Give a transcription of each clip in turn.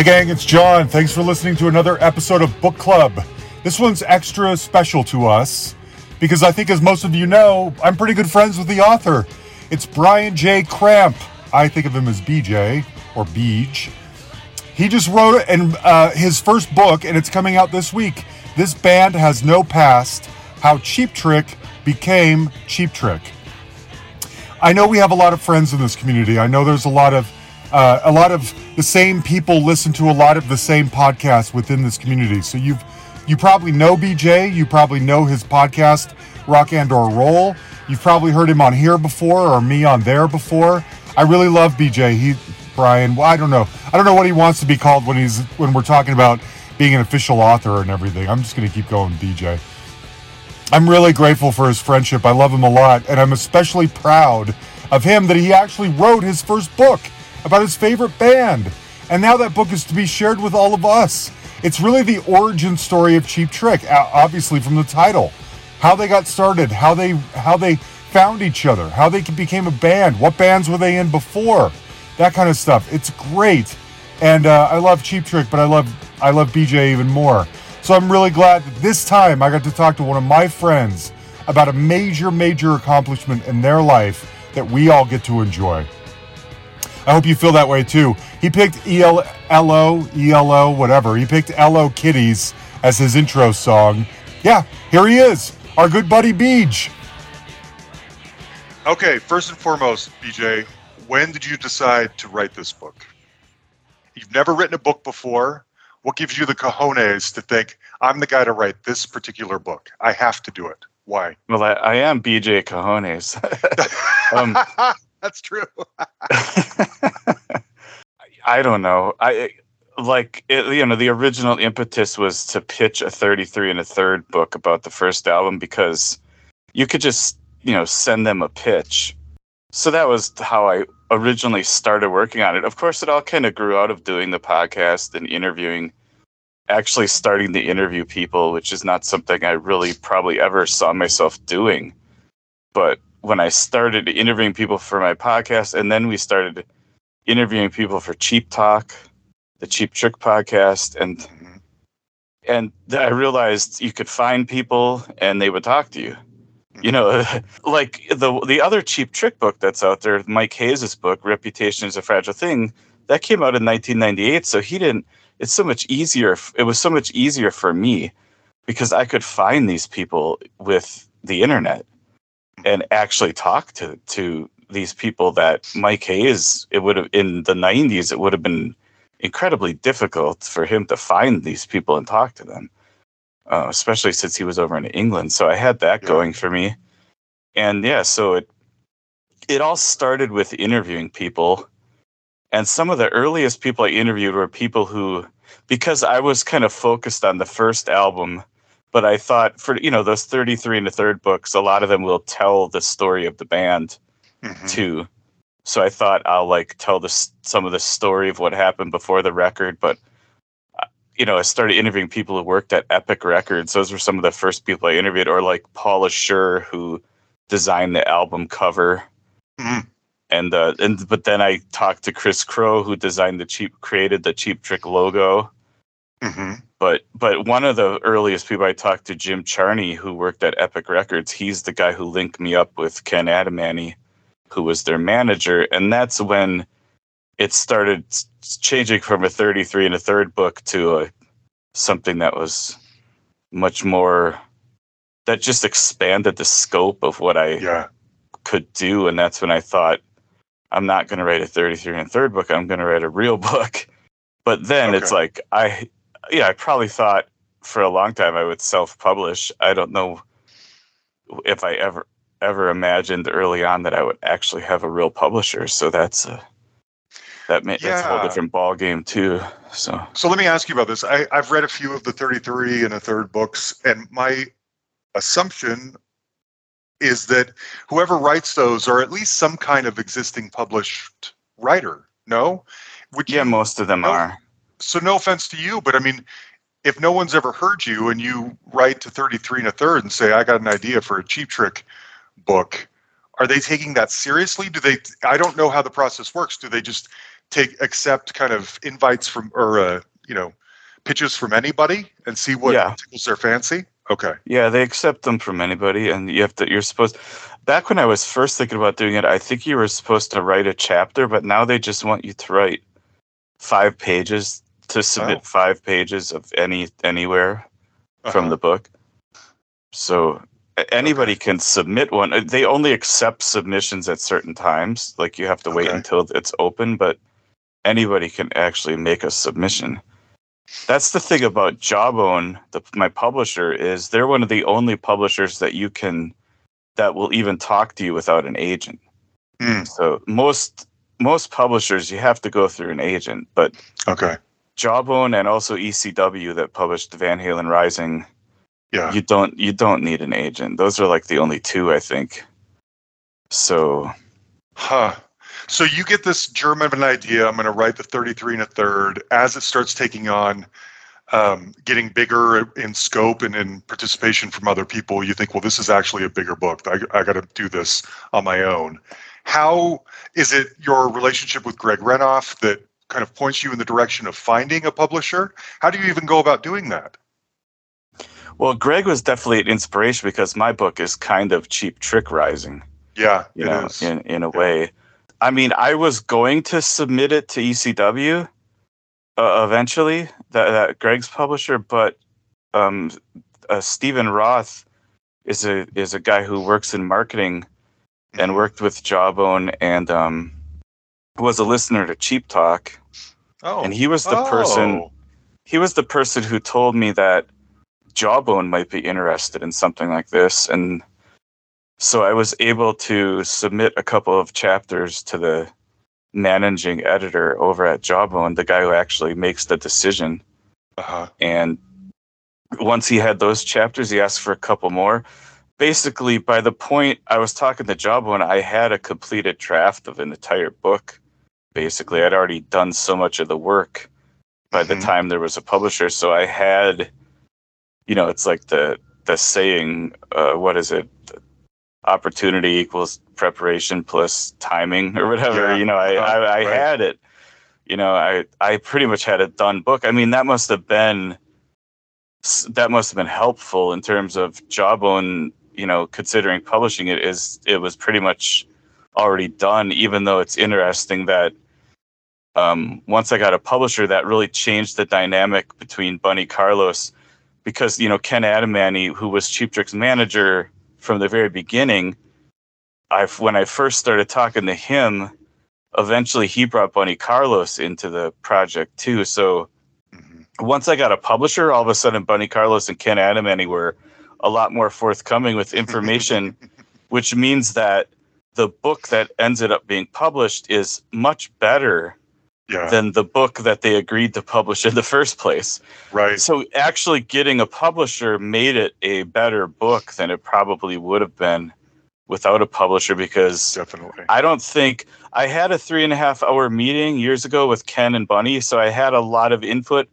Hey, gang, it's John. Thanks for listening to another episode of Book Club. This one's extra special to us because I think, as most of you know, I'm pretty good friends with the author. It's Brian J. Kramp. I think of him as BJ or Beej. He just wrote and uh, his first book, and it's coming out this week. This band has no past. How Cheap Trick became Cheap Trick. I know we have a lot of friends in this community. I know there's a lot of uh, a lot of the same people listen to a lot of the same podcasts within this community. So you've you probably know BJ. You probably know his podcast, Rock and or Roll. You've probably heard him on here before or me on there before. I really love BJ. He Brian. Well, I don't know. I don't know what he wants to be called when he's when we're talking about being an official author and everything. I'm just going to keep going, BJ. I'm really grateful for his friendship. I love him a lot, and I'm especially proud of him that he actually wrote his first book about his favorite band. And now that book is to be shared with all of us. It's really the origin story of Cheap Trick, obviously from the title. How they got started, how they how they found each other, how they became a band, what bands were they in before, that kind of stuff. It's great, and uh, I love Cheap Trick, but I love I love BJ even more. So I'm really glad that this time I got to talk to one of my friends about a major major accomplishment in their life that we all get to enjoy. I hope you feel that way too. He picked ELO, ELO, whatever. He picked LO Kiddies as his intro song. Yeah, here he is, our good buddy Beej. Okay, first and foremost, BJ, when did you decide to write this book? You've never written a book before. What gives you the cojones to think, I'm the guy to write this particular book? I have to do it. Why? Well, I, I am BJ Cojones. um, That's true. I don't know. I like it, you know the original impetus was to pitch a 33 and a third book about the first album because you could just you know send them a pitch so that was how i originally started working on it of course it all kind of grew out of doing the podcast and interviewing actually starting to interview people which is not something i really probably ever saw myself doing but when I started interviewing people for my podcast, and then we started interviewing people for Cheap Talk, the Cheap Trick podcast, and and I realized you could find people and they would talk to you. You know, like the the other Cheap Trick book that's out there, Mike Hayes' book, Reputation is a Fragile Thing, that came out in 1998. So he didn't. It's so much easier. It was so much easier for me because I could find these people with the internet and actually talk to to these people that Mike Hayes it would have in the 90s it would have been incredibly difficult for him to find these people and talk to them uh, especially since he was over in England. So I had that yeah. going for me. And yeah so it it all started with interviewing people. And some of the earliest people I interviewed were people who because I was kind of focused on the first album but I thought for you know those 33 and the third books, a lot of them will tell the story of the band mm-hmm. too. So I thought I'll like tell this some of the story of what happened before the record, but uh, you know, I started interviewing people who worked at Epic Records. Those were some of the first people I interviewed, or like Paula Scher, who designed the album cover. Mm-hmm. And uh, and but then I talked to Chris Crow, who designed the cheap, created the Cheap Trick logo. Mm-hmm. But but one of the earliest people I talked to, Jim Charney, who worked at Epic Records, he's the guy who linked me up with Ken Adamany, who was their manager, and that's when it started changing from a 33 and a third book to a something that was much more that just expanded the scope of what I yeah. could do, and that's when I thought I'm not going to write a 33 and a third book. I'm going to write a real book. But then okay. it's like I yeah, I probably thought for a long time I would self-publish. I don't know if I ever ever imagined early on that I would actually have a real publisher. So that's a that may, yeah. that's a whole different ball game too. So so let me ask you about this. I, I've read a few of the 33 and a third books, and my assumption is that whoever writes those are at least some kind of existing published writer. No, Would yeah, you, most of them no, are so no offense to you, but I mean, if no one's ever heard you and you write to 33 and a third and say, I got an idea for a cheap trick book, are they taking that seriously? Do they, I don't know how the process works. Do they just take accept kind of invites from or uh, you know pitches from anybody and see what Yeah. tickles their fancy? Okay. Yeah, they accept them from anybody, and you have to. You're supposed. Back when I was first thinking about doing it, I think you were supposed to write a chapter, but now they just want you to write five pages to submit Oh. five pages of any anywhere from Uh-huh. the book. So anybody can submit one. Uh, They only accept submissions at certain times. Like you have to wait Okay. until it's open, but anybody can actually make a submission. That's the thing about Jawbone, the, my publisher, is they're one of the only publishers that you can that will even talk to you without an agent. Hmm. So most most publishers you have to go through an agent, but Okay. Jawbone and also ECW that published Van Halen Rising Yeah. you don't you don't need an agent those are like the only two i think so Huh. So you get this germ of an idea. I'm going to write the 33 and a third. As it starts taking on, um, getting bigger in scope and in participation from other people, you think, well, this is actually a bigger book. I, I got to do this on my own. How is it your relationship with Greg Renoff that kind of points you in the direction of finding a publisher? How do you even go about doing that? well greg was definitely an inspiration because my book is kind of cheap trick rising Yeah, you know is. in, in a Yeah. way i mean i was going to submit it to ecw uh, eventually that, that greg's publisher but um uh, stephen roth is a is a guy who works in marketing and worked with jawbone and um was a listener to cheap talk Oh, and he was the person Oh. he was the person who told me that Jawbone might be interested in something like this, and so I was able to submit a couple of chapters to the managing editor over at Jawbone, the guy who actually makes the decision. Uh-huh. And once he had those chapters, he asked for a couple more. Basically, by the point I was talking to Jawbone, I had a completed draft of an entire book. Basically, I'd already done so much of the work by the Mhm. time there was a publisher. So I had, you know, it's like the the saying, uh, what is it? Opportunity equals preparation plus timing or whatever. Yeah. You know, I, Uh-huh. I, I Right. had it. You know, I I pretty much had a done book. I mean, that must have been that must have been helpful in terms of Jawbone. You know, considering publishing it is it was pretty much already done. Even though it's interesting that um, once I got a publisher, that really changed the dynamic between Bunny Carlos, because you know Ken Adamany, who was Cheap Trick's manager from the very beginning, I when I first started talking to him, eventually he brought Bunny Carlos into the project too. So Mhm. once I got a publisher, all of a sudden Bunny Carlos and Ken Adamany were a lot more forthcoming with information, which means that the book that ended up being published is much better Yeah. than the book that they agreed to publish in the first place. right. So actually getting a publisher made it a better book than it probably would have been without a publisher because Definitely. I don't think I had a three and a half hour meeting years ago with Ken and Bunny. So I had a lot of input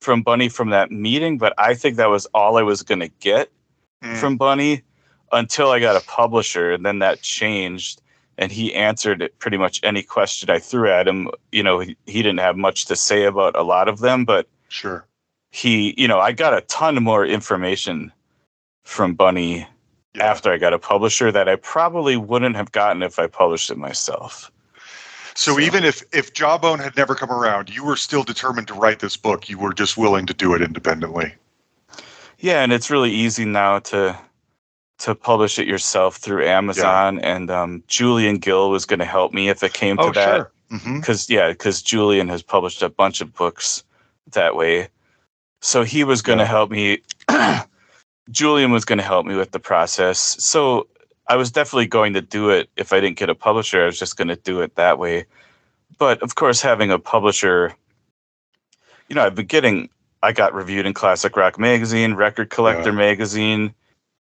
from Bunny from that meeting, but I think that was all I was going to get Mm. from Bunny until I got a publisher, and then that changed. And he answered it pretty much any question I threw at him. You know, he, he didn't have much to say about a lot of them, but Sure. he, you know, I got a ton more information from Bunny Yeah. after I got a publisher that I probably wouldn't have gotten if I published it myself. So, So- even if if Jawbone had never come around, you were still determined to write this book. You were just willing to do it independently. Yeah, and it's really easy now to to publish it yourself through Amazon. And um, Julian Gill was going to help me if it came to that. hmm because yeah because julian has published a bunch of books that way so he was going to Yeah. help me julian was going to help me with the process so i was definitely going to do it if i didn't get a publisher i was just going to do it that way but of course having a publisher you know i've been getting i got reviewed in classic rock magazine record collector Yeah. magazine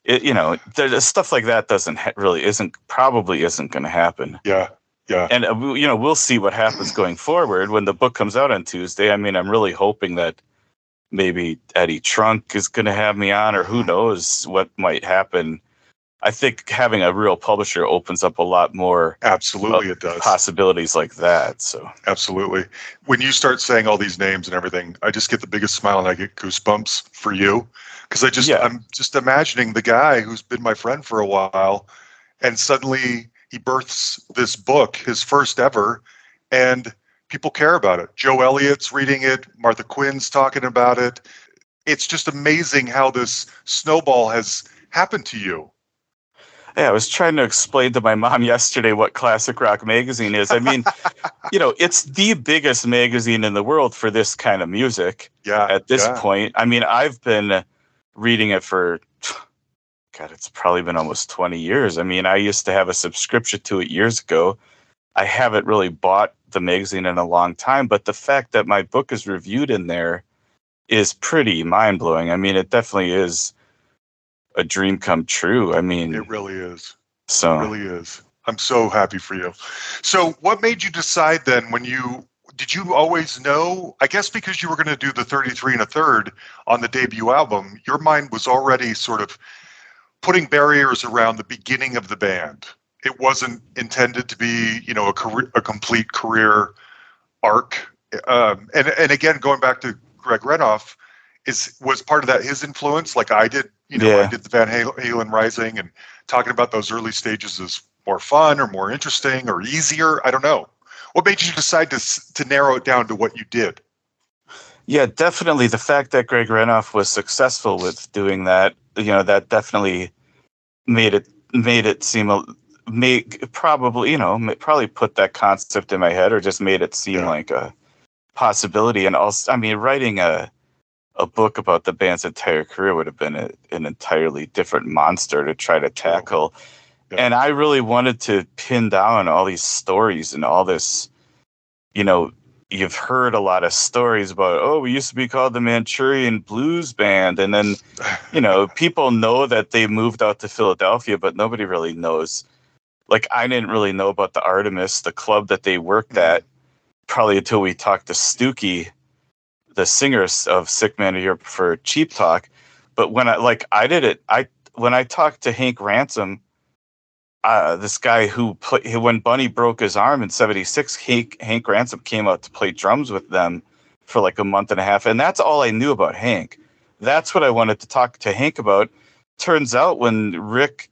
it, you know there, stuff like that doesn't ha- really isn't probably isn't going to happen Yeah. Yeah. and uh, we- you know we'll see what happens going forward when the book comes out on Tuesday. I mean, I'm really hoping that maybe Eddie Trunk is going to have me on, or who knows what might happen. I think having a real publisher opens up a lot more Absolutely, uh, it does. possibilities like that. So Absolutely. When you start saying all these names and everything, I just get the biggest smile and I get goosebumps for you because I just Yeah. I'm just imagining the guy who's been my friend for a while, and suddenly he births this book, his first ever, and people care about it. Joe Elliott's reading it, Martha Quinn's talking about it. It's just amazing how this snowball has happened to you. Yeah, I was trying to explain to my mom yesterday what Classic Rock magazine is. I mean, you know, it's the biggest magazine in the world for this kind of music. Yeah. at this yeah. point. I mean, I've been reading it for God, it's probably been almost 20 years. I mean, I used to have a subscription to it years ago. I haven't really bought the magazine in a long time, but the fact that my book is reviewed in there is pretty mind blowing. I mean, it definitely is a dream come true. I mean, It really is. so It really is. I'm so happy for you. So, what made you decide then when you did you always know? I guess because you were going to do the 33 and a third on the debut album, your mind was already sort of putting barriers around the beginning of the band. It wasn't intended to be, you know, a career, a complete career arc. Um, and and again, going back to Greg Renoff, is was part of that his influence, like I did. You know, I did the Van Halen, Halen Rising, and talking about those early stages is more fun or more interesting or easier. I don't know. What made you decide to to narrow it down to what you did? Yeah, definitely. The fact that Greg Renoff was successful with doing that, you know, that definitely made it made it seem a make probably you know probably put that concept in my head or just made it seem Yeah. like a possibility. And also, I mean, writing a a book about the band's entire career would have been a, an entirely different monster to try to tackle. Yeah. And I really wanted to pin down all these stories and all this, you know, you've heard a lot of stories about oh we used to be called the manchurian blues band. And then you know people know that they moved out to philadelphia but nobody really knows. Like i didn't really know about the artemis the club that they worked mm-hmm. at probably until we talked to stewkey the singers of sick man of europe for cheap talk but when i like i did it i when i talked to hank ransom uh, this guy who play, when Bunny broke his arm in '76, Hank, Hank Ransom came out to play drums with them for like a month and a half, and that's all I knew about Hank. That's what I wanted to talk to Hank about. Turns out when Rick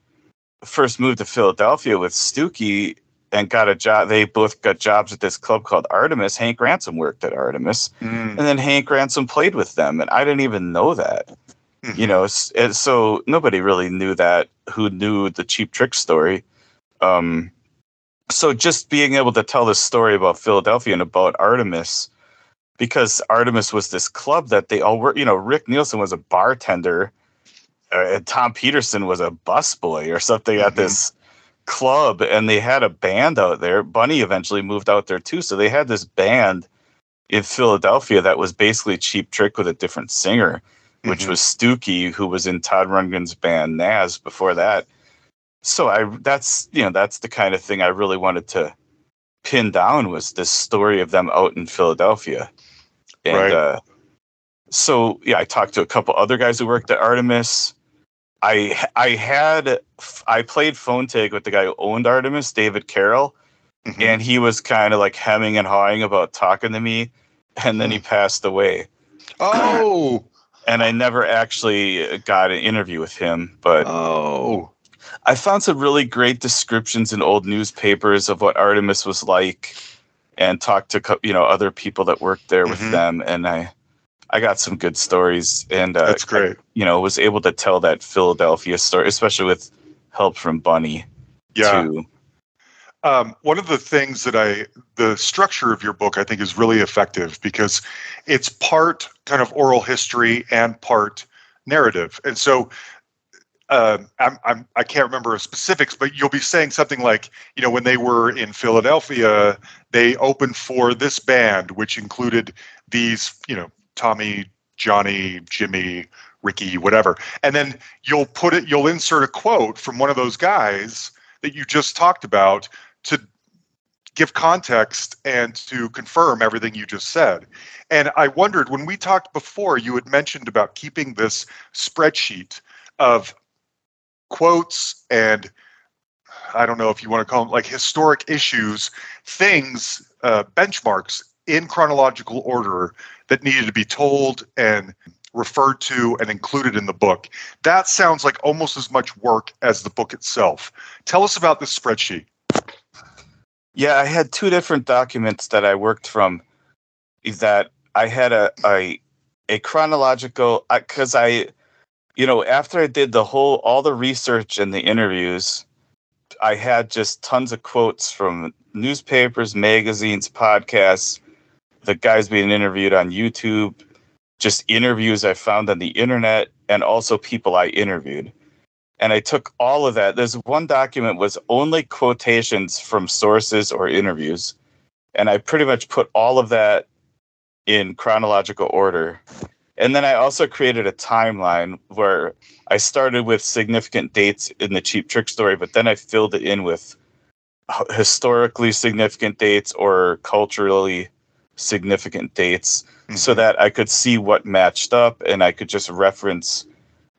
first moved to Philadelphia with Stewkey and got a job, they both got jobs at this club called Artemis. Hank Ransom worked at Artemis, Mm, and then Hank Ransom played with them, and I didn't even know that mhm. you know and so nobody really knew that who knew the cheap trick story um so just being able to tell this story about philadelphia and about artemis because artemis was this club that they all were you know rick nielsen was a bartender uh, and tom petersson was a busboy or something at Mhm. this club and they had a band out there bunny eventually moved out there too so they had this band in philadelphia that was basically cheap trick with a different singer which Mhm. was Stewkey, who was in Todd Rundgren's band Nazz before that. So I that's you know that's the kind of thing I really wanted to pin down was this story of them out in Philadelphia, and Right. uh, so yeah, I talked to a couple other guys who worked at Artemis. I I had I played phone tag with the guy who owned Artemis, David Carroll, Mhm. and he was kind of like hemming and hawing about talking to me, and then he passed away oh, and I never actually got an interview with him, but oh, I found some really great descriptions in old newspapers of what Artemis was like, and talked to you know other people that worked there with Mhm. them, and I I got some good stories, and uh, that's great. you know was able to tell that Philadelphia story, especially with help from Bunny. Yeah. too. Um, one of the things that I, the structure of your book, I think is really effective because it's part kind of oral history and part narrative. And so um, I'm, I'm, I can't remember specifics, but you'll be saying something like, you know, when they were in Philadelphia, they opened for this band, which included these, you know, Tommy, Johnny, Jimmy, Ricky, whatever. And then you'll put it, you'll insert a quote from one of those guys that you just talked about to give context and to confirm everything you just said. And I wondered when we talked before, you had mentioned about keeping this spreadsheet of quotes and I don't know if you want to call them like historic issues, things, uh, benchmarks in chronological order that needed to be told and referred to and included in the book. That sounds like almost as much work as the book itself. Tell us about this spreadsheet. Yeah, I had two different documents that I worked from. Is that I had a a, a chronological uh, because I, I, you know, after I did the whole all the research and the interviews, I had just tons of quotes from newspapers, magazines, podcasts, the guys being interviewed on YouTube, just interviews I found on the internet, and also people I interviewed. And I took all of that. There's one document was only quotations from sources or interviews. And I pretty much put all of that in chronological order. And then I also created a timeline where I started with significant dates in the Cheap Trick story, but then I filled it in with historically significant dates or culturally significant dates mm-hmm. so that I could see what matched up and I could just reference,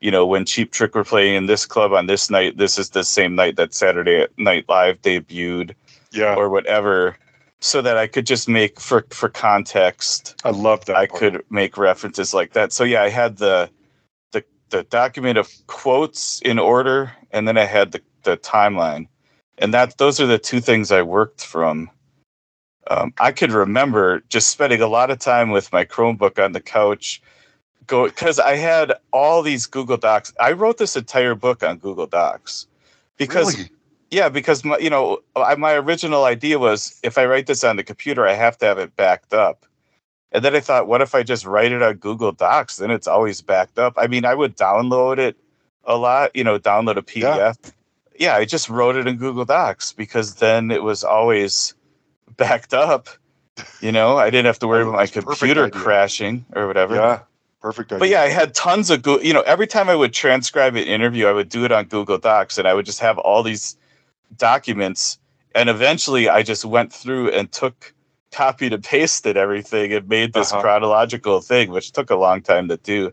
you know, when Cheap Trick were playing in this club on this night, this is the same night that Saturday Night Live debuted. Yeah. Or whatever. So that I could just make for for context. I love that. I part. could make references like that. So yeah, I had the the the document of quotes in order, and then I had the, the timeline. And that those are the two things I worked from um, I could remember just spending a lot of time with my Chromebook on the couch, go because I had all these Google Docs. I wrote this entire book on Google Docs because, really? yeah, because my, you know I, my original idea was if I write this on the computer, I have to have it backed up. And then I thought, what if I just write it on Google Docs? Then it's always backed up. I mean, I would download it a lot, you know, download a PDF. Yeah, yeah I just wrote it in Google Docs because then it was always backed up. You know, I didn't have to worry about my computer crashing or whatever. Yeah, perfect. Idea. But yeah, I had tons of Google. You know, every time I would transcribe an interview, I would do it on Google Docs, and I would just have all these documents. And eventually, I just went through and took, copied and pasted everything and made this uh-huh. chronological thing, which took a long time to do.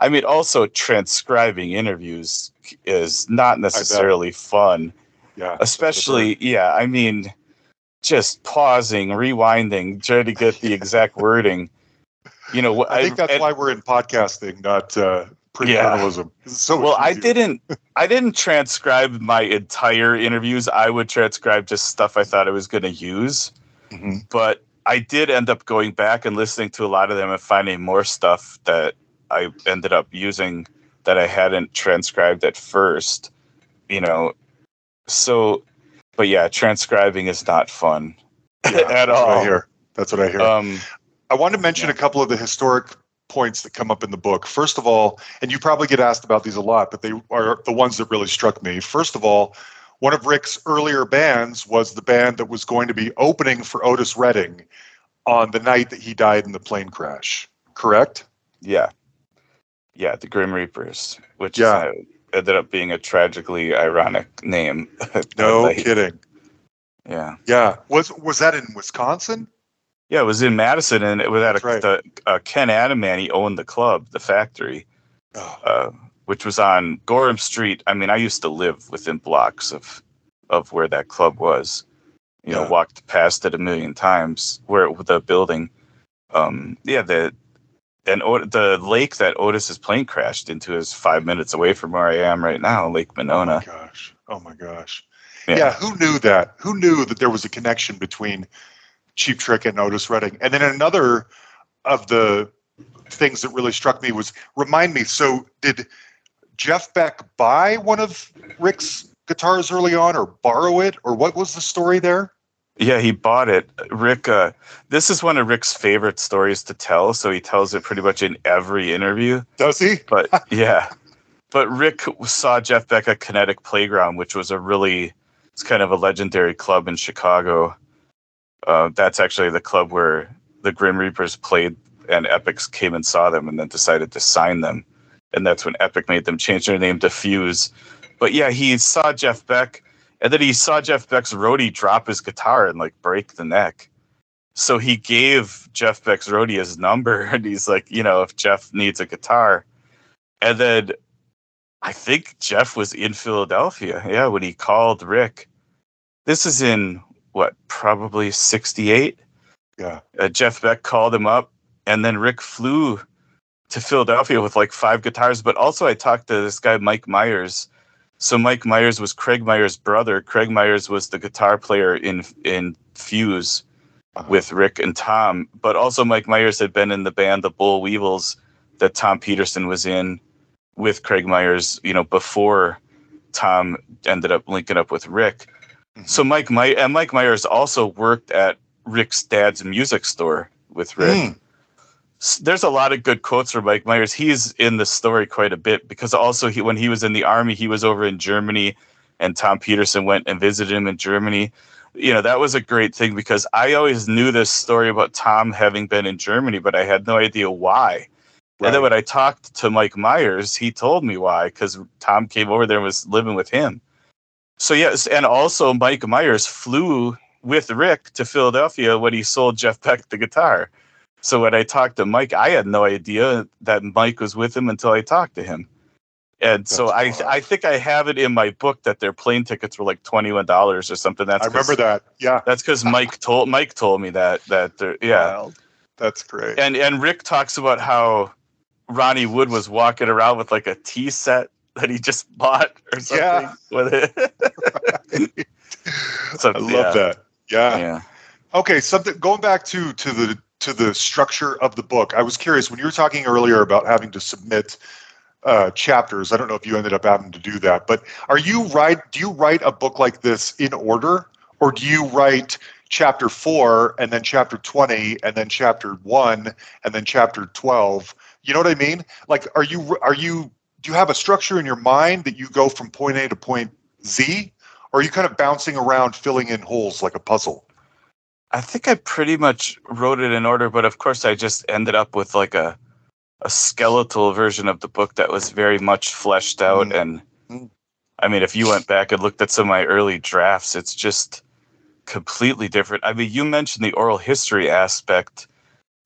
I mean, also transcribing interviews is not necessarily fun. Yeah. Especially, yeah. I mean, just pausing, rewinding, trying to get the exact wording. You know, I, I think that's why we're in podcasting, not uh, print yeah. journalism. So well, I didn't, I didn't transcribe my entire interviews. I would transcribe just stuff I thought I was going to use, mm-hmm. but I did end up going back and listening to a lot of them and finding more stuff that I ended up using that I hadn't transcribed at first. You know, so but yeah, transcribing is not fun yeah, at all. I hear. That's what I hear. Um, I want to mention yeah. a couple of the historic points that come up in the book. First of all, and you probably get asked about these a lot, but they are the ones that really struck me. First of all, one of Rick's earlier bands was the band that was going to be opening for Otis Redding on the night that he died in the plane crash. Correct? Yeah. Yeah, the Grim Reapers, which yeah. is ended up being a tragically ironic name. no like, kidding. Yeah. Yeah. Was was that in Wisconsin? Yeah, it was in Madison, and it was at a, right. the, uh, Ken Adamany. He owned the club, the factory, oh. uh, which was on Gorham Street. I mean, I used to live within blocks of of where that club was. You yeah. know, walked past it a million times. Where the building, um, yeah, the and o- the lake that Otis's plane crashed into is five minutes away from where I am right now, Lake Monona. Oh my gosh! Oh my gosh! Yeah. yeah. who knew that? Who knew that there was a connection between Cheap Trick and Otis Redding? And then another of the things that really struck me was remind me. So did Jeff Beck buy one of Rick's guitars early on, or borrow it, or what was the story there? Yeah, he bought it. Rick, uh, this is one of Rick's favorite stories to tell. So he tells it pretty much in every interview. Does he? But yeah. But Rick saw Jeff Beck at Kinetic Playground, which was a really, it's kind of a legendary club in Chicago. Uh, that's actually the club where the Grim Reapers played and Epics came and saw them and then decided to sign them. And that's when Epic made them change their name to Fuse. But yeah, he saw Jeff Beck and then he saw Jeff Beck's roadie drop his guitar and like break the neck. So he gave Jeff Beck's roadie his number and he's like, you know, if Jeff needs a guitar. And then I think Jeff was in Philadelphia. Yeah, when he called Rick. This is in what, probably 68? Yeah. Uh, Jeff Beck called him up, and then Rick flew to Philadelphia with like five guitars. But also, I talked to this guy, Mike Myers. So Mike Myers was Craig Myers' brother. Craig Myers was the guitar player in in Fuse Uh-huh. with Rick and Tom. But also, Mike Myers had been in the band the Bull Weevils that Tom Petersson was in with Craig Myers. You know, before Tom ended up linking up with Rick. Mhm. So Mike My- and Mike Myers also worked at Rick's dad's music store with Rick. Mm. There's a lot of good quotes from Mike Myers. He's in the story quite a bit because also he when he was in the army, he was over in Germany and Tom Petersson went and visited him in Germany. You know, that was a great thing because I always knew this story about Tom having been in Germany, but I had no idea why. And then when I talked to Mike Myers, he told me why because Tom came over there and was living with him. So yes, and also Mike Myers flew with Rick to Philadelphia when he sold Jeff Beck the guitar. So when I talked to Mike, I had no idea that Mike was with him until I talked to him. And so I, wild. I think I have it in my book that their plane tickets were like twenty one dollars or something. That's I remember that. Yeah. That's because Mike told Mike told me that that they're- yeah Wild. That's great. and and Rick talks about how Ronnie Wood was walking around with like a tea set that he just bought or something Yeah. with it. So, I love yeah. that. Yeah. yeah. Okay, something going back to to the to the structure of the book. I was curious when you were talking earlier about having to submit uh, chapters. I don't know if you ended up having to do that, but are you write? Do you write a book like this in order, or do you write chapter four and then chapter twenty and then chapter one and then chapter twelve? You know what I mean? Like, are you are you do you have a structure in your mind that you go from point A to point Z, or are you kind of bouncing around, filling in holes like a puzzle? I think I pretty much wrote it in order, but of course I just ended up with like a a skeletal version of the book that was very much fleshed out Mm. and Mm. I mean if you went back and looked at some of my early drafts, it's just completely different. I mean, you mentioned the oral history aspect,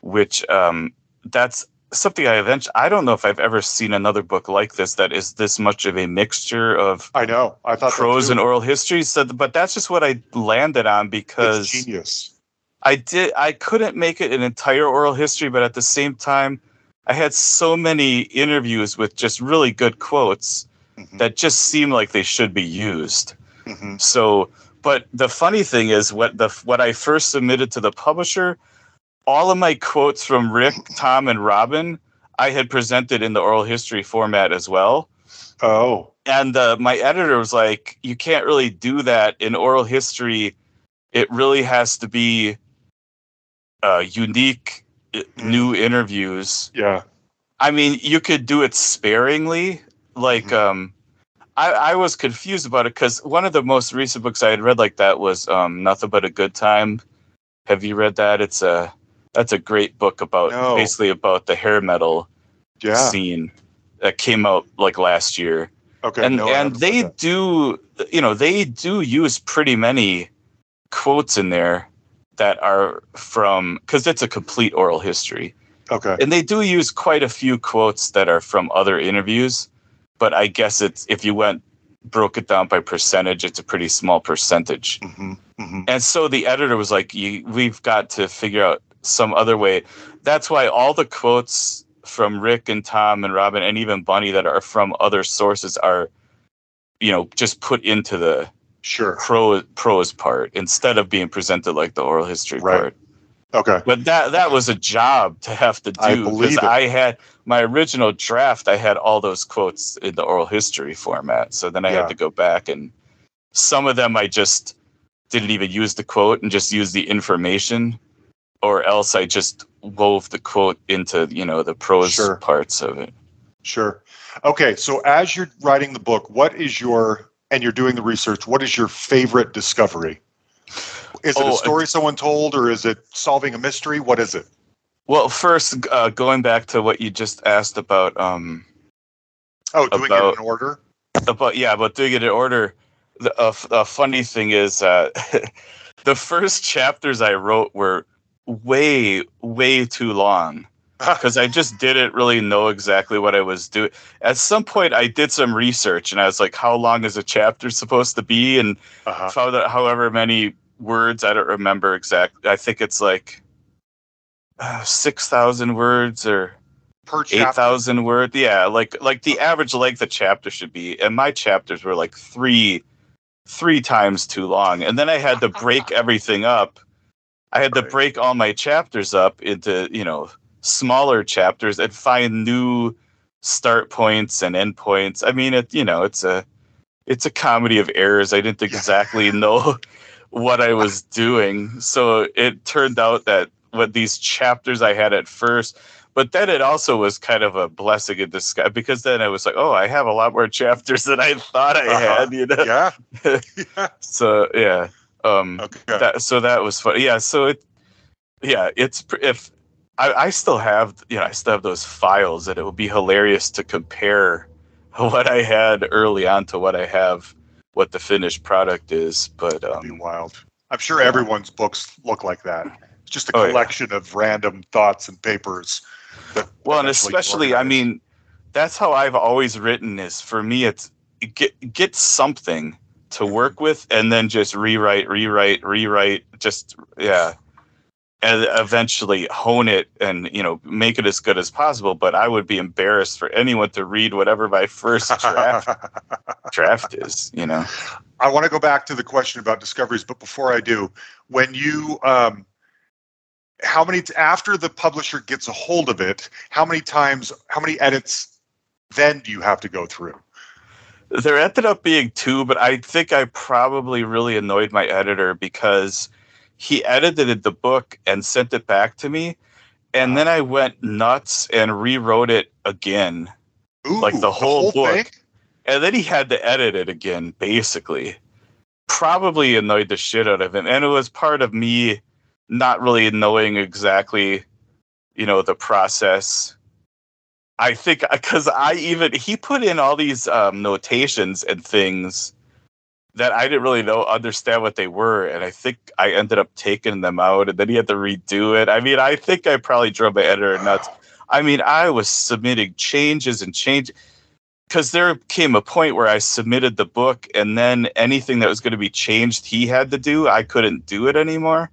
which um that's something I eventually I don't know if I've ever seen another book like this that is this much of a mixture of I know. I thought prose and oral history. So, but that's just what I landed on because it's genius. I did I couldn't make it an entire oral history, but at the same time, I had so many interviews with just really good quotes Mhm, that just seemed like they should be used. mhm. So, but the funny thing is, what the what I first submitted to the publisher, all of my quotes from Rick, Tom, and Robin, I had presented in the oral history format as well. Oh, And uh, my editor was like, "You can't really do that in oral history. It really has to be uh, unique, uh, new interviews." yeah. I mean, you could do it sparingly. Like, Mhm. um, I, I was confused about it because one of the most recent books I had read like that was um, "Nothing But a Good Time." Have you read that? It's a that's a great book about No. basically about the hair metal Yeah. scene that came out like last year Okay. and no, and they do you know they do use pretty many quotes in there that are from because it's a complete oral history. Okay. and they do use quite a few quotes that are from other interviews but i guess it's if you went broke it down by percentage it's a pretty small percentage. Hmm hmm and so the editor was like you, we've got to figure out some other way. That's why all the quotes from rick and tom and robin and even bunny that are from other sources are you know just put into the Sure. pro prose part instead of being presented like the oral history Right. part Okay. but that that was a job to have to I do believe because it. I had my original draft. I had all those quotes in the oral history format. So then I Yeah. had to go back and some of them I just didn't even use the quote and just use the information, or else I just wove the quote into you know the prose Sure. parts of it. Sure. Okay. So as you're writing the book, what is your and you're doing the research? What is your favorite discovery? Is it Oh, a story someone told, or is it solving a mystery? What is it? Well, first uh, going back to what you just asked about. Um, Oh, doing About- it in order. about yeah about doing it in order the a, f- a funny thing is uh the first chapters i wrote were way way too long because I just didn't really know exactly what I was doing. At some point, I did some research and I was like, how long is a chapter supposed to be? And Uh-huh. found out however many words, I don't remember exactly. I think it's like uh, 6,000 words or 8,000 words. Yeah, like like the average length of chapter should be. And my chapters were like three three times too long. And then I had to break everything up. I had to break all my chapters up into, you know, smaller chapters and find new start points and end points. I mean, it you know, it's a it's a comedy of errors. I didn't exactly know what I was doing. So it turned out that what these chapters I had at first, but then it also was kind of a blessing in disguise because then I was like, oh, I have a lot more chapters than I thought I Uh-huh. had, you know? Yeah. yeah. So yeah. Um Okay. that so that was fun. Yeah, so it yeah, it's if I, I still have you know I still have those files and it would be hilarious to compare what I had early on to what I have what the finished product is. But That'd be um, wild. I'm sure everyone's books look like that. It's just a Oh, yeah. collection of random thoughts and papers. well, and especially I mean, that's how I've always written. Is for me, it's get get something to work with, and then just rewrite, rewrite, rewrite. Just yeah, eventually hone it, and you know, make it as good as possible. But I would be embarrassed for anyone to read whatever my first draft draft is. You know. I want to go back to the question about discoveries, but before I do, when you um, how many after the publisher gets a hold of it, how many times, how many edits then do you have to go through? There ended up being two, but I think I probably really annoyed my editor because he edited the book and sent it back to me. And then I went nuts and rewrote it again. Ooh, Like the whole book. thing? And then he had to edit it again, basically. Probably annoyed the shit out of him. And it was part of me not really knowing exactly, you know, the process. I think because I even, he put in all these um, notations and things that I didn't really know, understand what they were. And I think I ended up taking them out and then he had to redo it. I mean, I think I probably drove my editor nuts. I mean, I was submitting changes and change because there came a point where I submitted the book, and then anything that was going to be changed, he had to do. I couldn't do it anymore.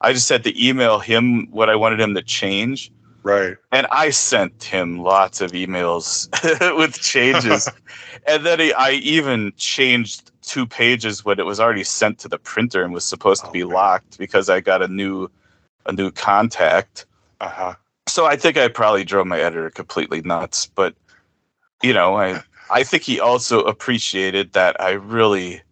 I just had to email him what I wanted him to change, Right. and I sent him lots of emails with changes. and then he, I even changed two pages when it was already sent to the printer and was supposed to be man. locked because I got a new a new contact Uh huh. so I think I probably drove my editor completely nuts, but you know, I I think he also appreciated that I really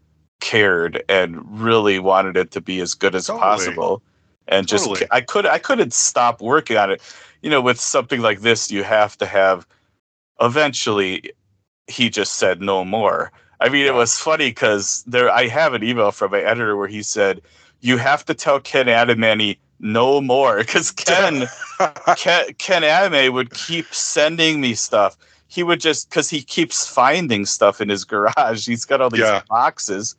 cared and really wanted it to be as good as Totally. possible. And just Totally. I could I couldn't stop working on it. You know, with something like this, you have to have eventually he just said no more. I mean, it was funny because there I have an email from my editor where he said, You have to tell Ken Adamany no more because Ken Ken, Ken would keep sending me stuff. He would just because he keeps finding stuff in his garage. He's got all these Yeah. boxes,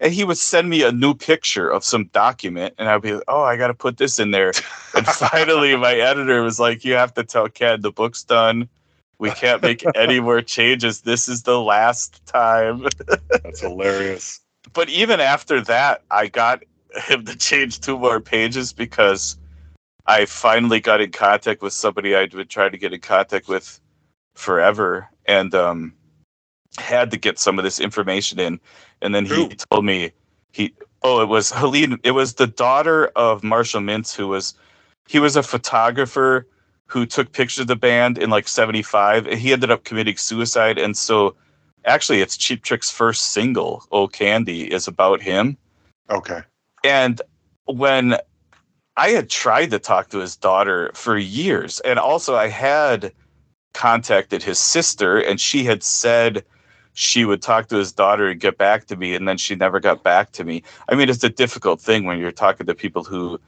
and he would send me a new picture of some document, and I'd be like, "Oh, I got to put this in there." And finally, my editor was like, "You have to tell Ken the book's done. We can't make any more changes. This is the last time." That's hilarious. but even after that, I got him to change two more pages because I finally got in contact with somebody I'd been trying to get in contact with forever and um, had to get some of this information in. And then he Who? told me he oh it was Helene it was the daughter of Marshall Mintz who was he was a photographer who took pictures of the band in like 75 and he ended up committing suicide and so actually it's Cheap Trick's first single Oh Candy is about him Okay. and when I had tried to talk to his daughter for years, and also I had contacted his sister, and she had said she would talk to his daughter and get back to me, and then she never got back to me. I mean, it's a difficult thing when you're talking to people who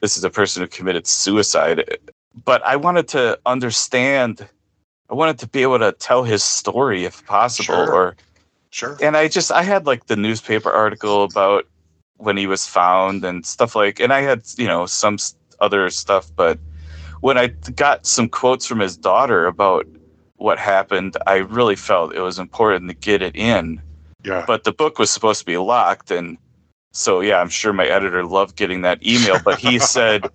this is a person who committed suicide, but I wanted to understand. I wanted to be able to tell his story if possible, Sure. or Sure. and I just I had like the newspaper article about when he was found and stuff like and I had you know some other stuff but when I got some quotes from his daughter about what happened, I really felt it was important to get it in. Yeah. But the book was supposed to be locked, and so yeah, I'm sure my editor loved getting that email. But he said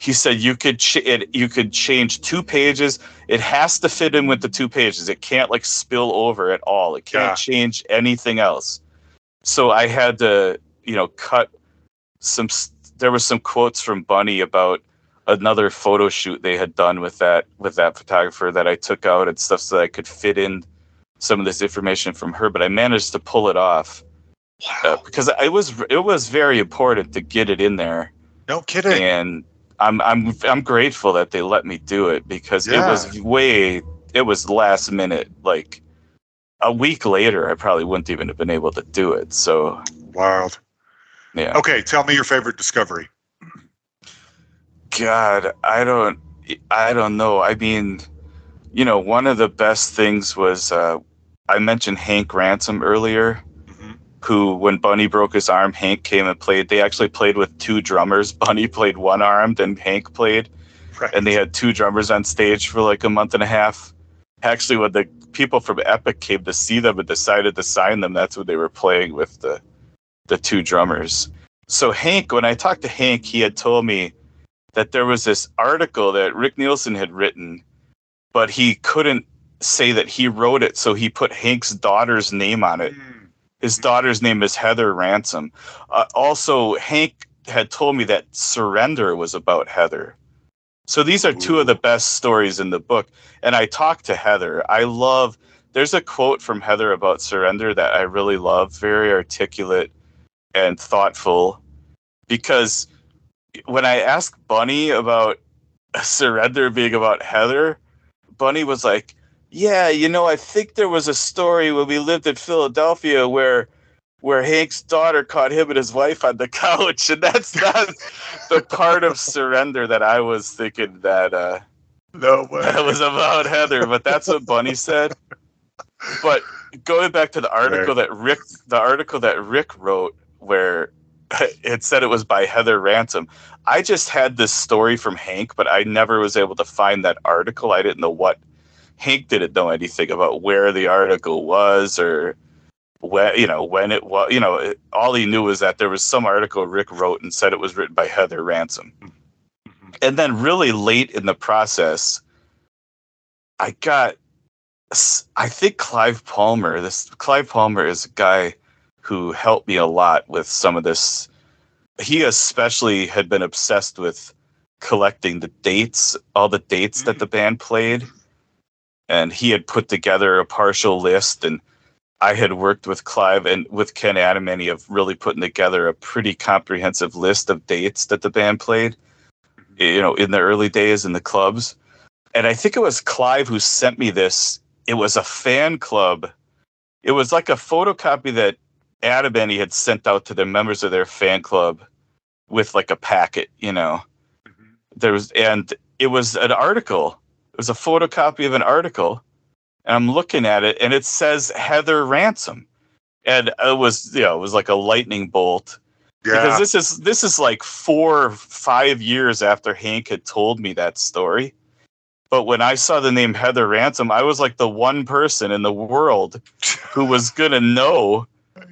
he said you could ch- it, you could change two pages. It has to fit in with the two pages. It can't like spill over at all. It can't Yeah. change anything else. So I had to you know cut some. There was some quotes from Bunny about another photo shoot they had done with that with that photographer that I took out and stuff so that I could fit in some of this information from her. But I managed to pull it off uh, because it was it was very important to get it in there No kidding. and I'm I'm I'm grateful that they let me do it because it was way it was last minute like a week later I probably wouldn't even have been able to do it so Wild. yeah Okay, tell me your favorite discovery. god I don't I don't know I mean you know one of the best things was uh I mentioned Hank Ransom earlier. Who when Bunny broke his arm Hank came and played they actually played with two drummers Bunny played one arm, then Hank played Right. and they had two drummers on stage for like a month and a half. Actually, when the people from Epic came to see them and decided to sign them, that's when they were playing with the the two drummers. So Hank, when I talked to Hank, he had told me that there was this article that Rick Nielsen had written, but he couldn't say that he wrote it, so he put Hank's daughter's name on it. Mm. His daughter's name is Heather Ransom. Uh, also, Hank had told me that Surrender was about Heather. So these are two of the best stories in the book. And I talked to Heather. I love, there's a quote from Heather about Surrender that I really love, very articulate and thoughtful. Because when I asked Bunny about Surrender being about Heather, Bunny was like, yeah, you know, I think there was a story when we lived in Philadelphia where where Hank's daughter caught him and his wife on the couch, and that's not the part of surrender that I was thinking that uh, No way. that was about Heather. But that's what Bunny said. But going back to the article that Rick, the article that Rick wrote, where it said it was by Heather Ransom. I just had this story from Hank, but I never was able to find that article. I didn't know what Hank didn't know anything about where the article was or when you know when it was. You know, it, all he knew was that there was some article Rick wrote and said it was written by Heather Ransom. Mhm. And then, really late in the process, I got. I think Clive Palmer. This Clive Palmer is a guy who helped me a lot with some of this. He especially had been obsessed with collecting the dates, all the dates that the band played, and he had put together a partial list. And I had worked with Clive and with Ken Adamany of really putting together a pretty comprehensive list of dates that the band played. You know, in the early days in the clubs, and I think it was Clive who sent me this. It was a fan club. It was like a photocopy that Adamany had sent out to the members of their fan club with like a packet, you know. Mhm. There was and it was an article. It was a photocopy of an article. And I'm looking at it and it says Heather Ransom. And it was, you know, it was like a lightning bolt because this is this is like four five years after hank had told me that story but when i saw the name heather ransom i was like the one person in the world who was gonna know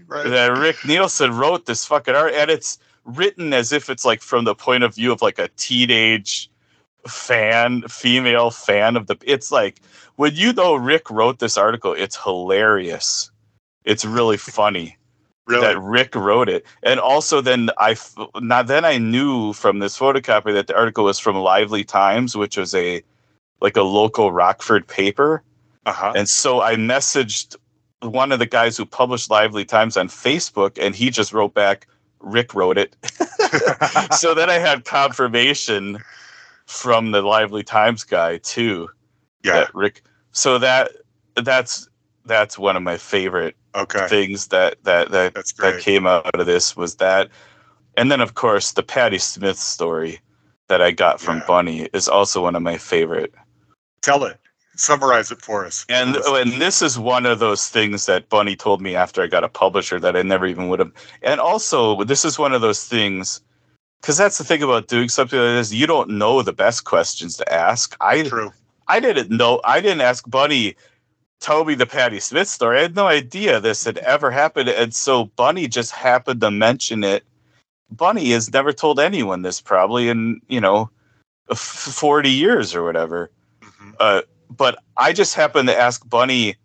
right. that rick nielsen wrote this fucking art and it's written as if it's like from the point of view of like a teenage fan female fan of the it's like when you know rick wrote this article it's hilarious it's really funny Really. that Rick wrote it, and also then I now then I knew from this photocopy that the article was from Lively Times, which was a like a local Rockford paper, uh-huh. and so I messaged one of the guys who published Lively Times on Facebook, and he just wrote back, "Rick wrote it." so then I had confirmation from the Lively Times guy too yeah. Rick. So that that's that's one of my favorite Okay. things that that that that came out of this was that and then of course the Patti Smith story that i got from Yeah. bunny is also one of my favorite Tell it. Summarize it for us. and oh, and this is one of those things that bunny told me after i got a publisher that i never even would have and also this is one of those things because that's the thing about doing something like this. You don't know the best questions to ask. I True. I didn't know. I didn't ask Bunny. Tell me the Patti Smith story. I had no idea this had ever happened, and so Bunny just happened to mention it. Bunny has never told anyone this, probably in you know, forty years or whatever. Mhm. Uh, but I just happened to ask Bunny,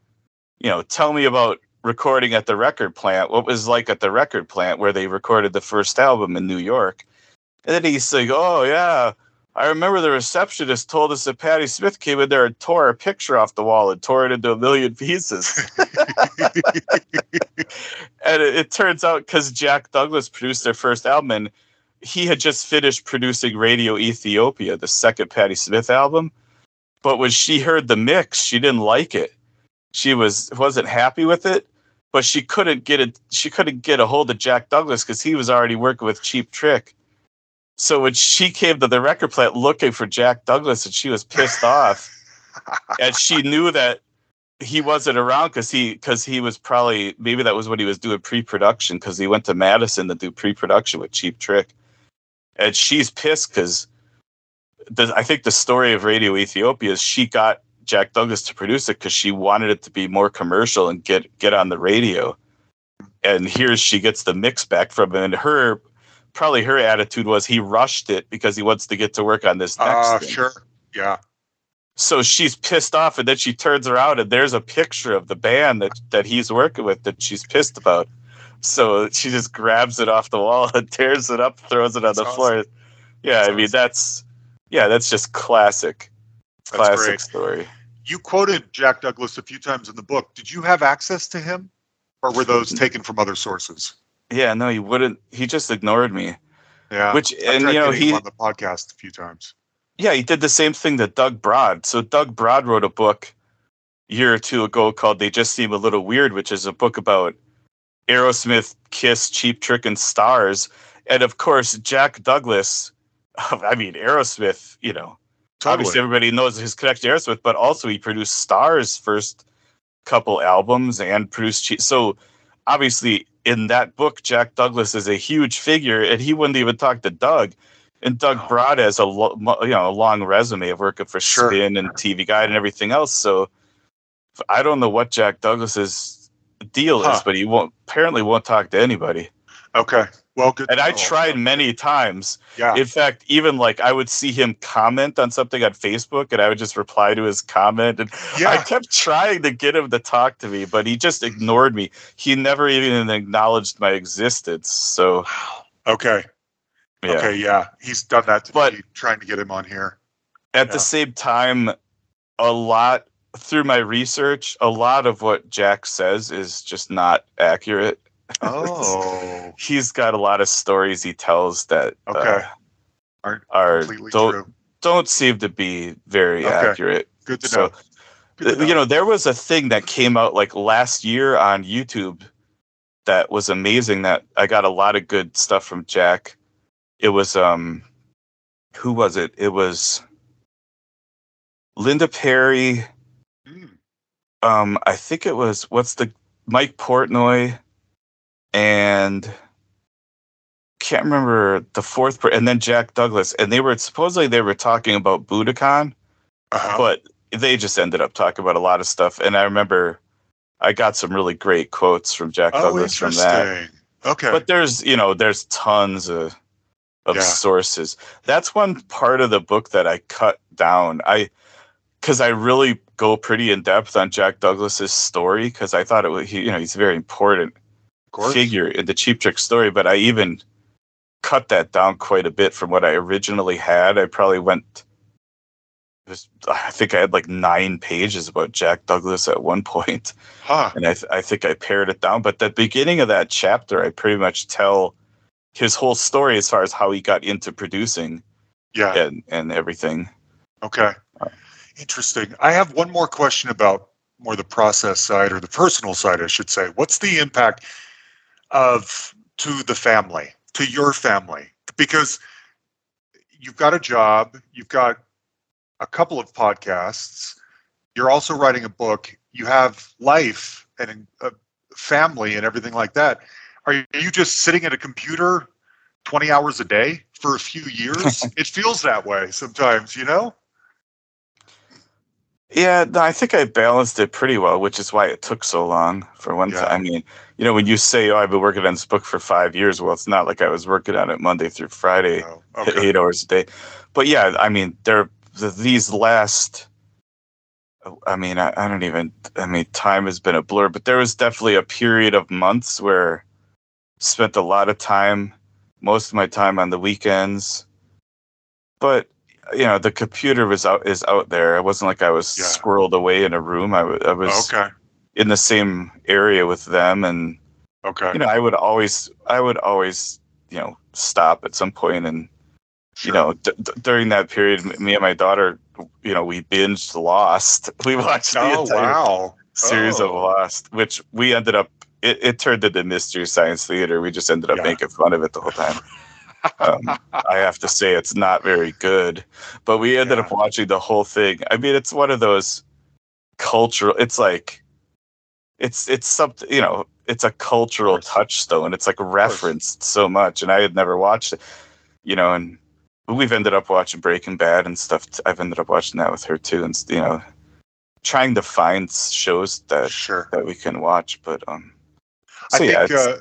you know, tell me about recording at the record plant. What was like at the record plant where they recorded the first album in New York? And then he's like, "Oh yeah, I remember the receptionist told us that Patti Smith came in there and tore a picture off the wall and tore it into a million pieces." and it, it turns out because Jack Douglas produced their first album, and he had just finished producing Radio Ethiopia, the second Patti Smith album. But when she heard the mix, she didn't like it. She was wasn't happy with it, but she couldn't get it. She couldn't get a hold of Jack Douglas because he was already working with Cheap Trick. So when she came to the record plant looking for Jack Douglas, and she was pissed off, and she knew that he wasn't around because he because he was probably maybe that was what he was doing pre-production because he went to Madison to do pre-production with Cheap Trick, and she's pissed because I think the story of Radio Ethiopia is she got Jack Douglas to produce it because she wanted it to be more commercial and get get on the radio, and here she gets the mix back from him, and her probably her attitude was he rushed it because he wants to get to work on this next ah, thing. sure. Yeah. So she's pissed off, and then she turns around and there's a picture of the band that that he's working with that she's pissed about. So she just grabs it off the wall and tears it up, throws it on the That's floor. Yeah, That's I mean awesome. that's yeah, that's just classic, That's classic great. story. You quoted Jack Douglas a few times in the book. Did you have access to him, or were those taken from other sources? Yeah, no, he wouldn't. He just ignored me. Yeah. Which and you know he on the podcast a few times. yeah he did the same thing to Doug Brod. So Doug Brod wrote a book a year or two ago called "They Just Seem a Little Weird," which is a book about Aerosmith, Kiss, Cheap Trick, and Starz. And of course, Jack Douglas. I mean, Aerosmith. You know, obviously everybody knows his connection to Aerosmith, but also he produced Starz' first couple albums and produced. Cheap. So obviously, in that book, Jack Douglas is a huge figure, and he wouldn't even talk to Doug. And Doug Oh. Brod has a lo- you know a long resume of working for Sure. Spin and TV Guide and everything else. So I don't know what Jack Douglas's deal Huh. is, but he won't apparently won't talk to anybody. Okay. Well, good. And I know. tried many times. Yeah. In fact, even like I would see him comment on something on Facebook, and I would just reply to his comment. And yeah. I kept trying to get him to talk to me, but he just ignored me. He never even acknowledged my existence. So Okay. yeah. Okay. Yeah. He's done that to But- me, trying to get him on here. At Yeah. the same time, a lot through my research, a lot of what Jack says is just not accurate. Oh. He's got a lot of stories he tells that uh, Okay. Aren't are Completely don't true. don't seem to be very Okay. accurate. Good to so, know. Good to Uh, you know there was a thing that came out like last year on youtube that was amazing that i got a lot of good stuff from jack it was um who was it it was linda perry Mm. um i think it was what's the mike portnoy and can't remember the fourth per- and then jack douglas and they were supposedly they were talking about budokan Uh-huh. but they just ended up talking about a lot of stuff. And I remember I got some really great quotes from Jack oh, Douglas from that. Okay. But there's, you know, there's tons of of Yeah. sources. That's one part of the book that I cut down. I because I really go pretty in depth on Jack Douglas's story because I thought it was, he, you know, he's very important. Figure in the Cheap Trick story. But I even cut that down quite a bit from what I originally had. I probably went. was- I think I had like nine pages about Jack Douglas at one point Huh. and I, th- I think I pared it down. But the beginning of that chapter, I pretty much tell his whole story as far as how he got into producing Yeah. and, and everything. Okay. Interesting. I have one more question about more the process side or the personal side, I should say. What's the impact of to the family, to your family? Because you've got a job, you've got a couple of podcasts, you're also writing a book, you have life and a family and everything like that. Are you just sitting at a computer 20 hours a day for a few years. it feels that way sometimes, you know? Yeah, no, I think I balanced it pretty well, which is why it took so long for one Yeah. time. I mean, you know, when you say, "Oh, I've been working on this book for five years," well, it's not like I was working on it Monday through Friday, No. Okay. eight hours a day. But yeah, I mean, there the, these last. I mean, I, I don't even. I mean, time has been a blur, but there was definitely a period of months where spent a lot of time, most of my time on the weekends. But you know, the computer was out is out there. It wasn't like I was Yeah. squirreled away in a room. I wa- I was Okay. in the same area with them, and Okay. you know, I would always, I would always, you know, stop at some point and you know, d- d- during that period, me and my daughter, you know, we binged Lost. We watched the Oh, entire wow. series of Oh. Lost, which we ended up. It, it turned into Mystery Science Theater. We just ended up Yeah. making fun of it the whole time. Um, I have to say, it's not very good, but we ended Yeah. up watching the whole thing. I mean, it's one of those cultural. It's like, it's it's something you know. It's a cultural touchstone. It's like referenced so much, and I had never watched it. You know, and we've ended up watching Breaking Bad and stuff. I've ended up watching that with her too, and you know, trying to find shows that Sure. that we can watch. But um, I so yeah, think uh,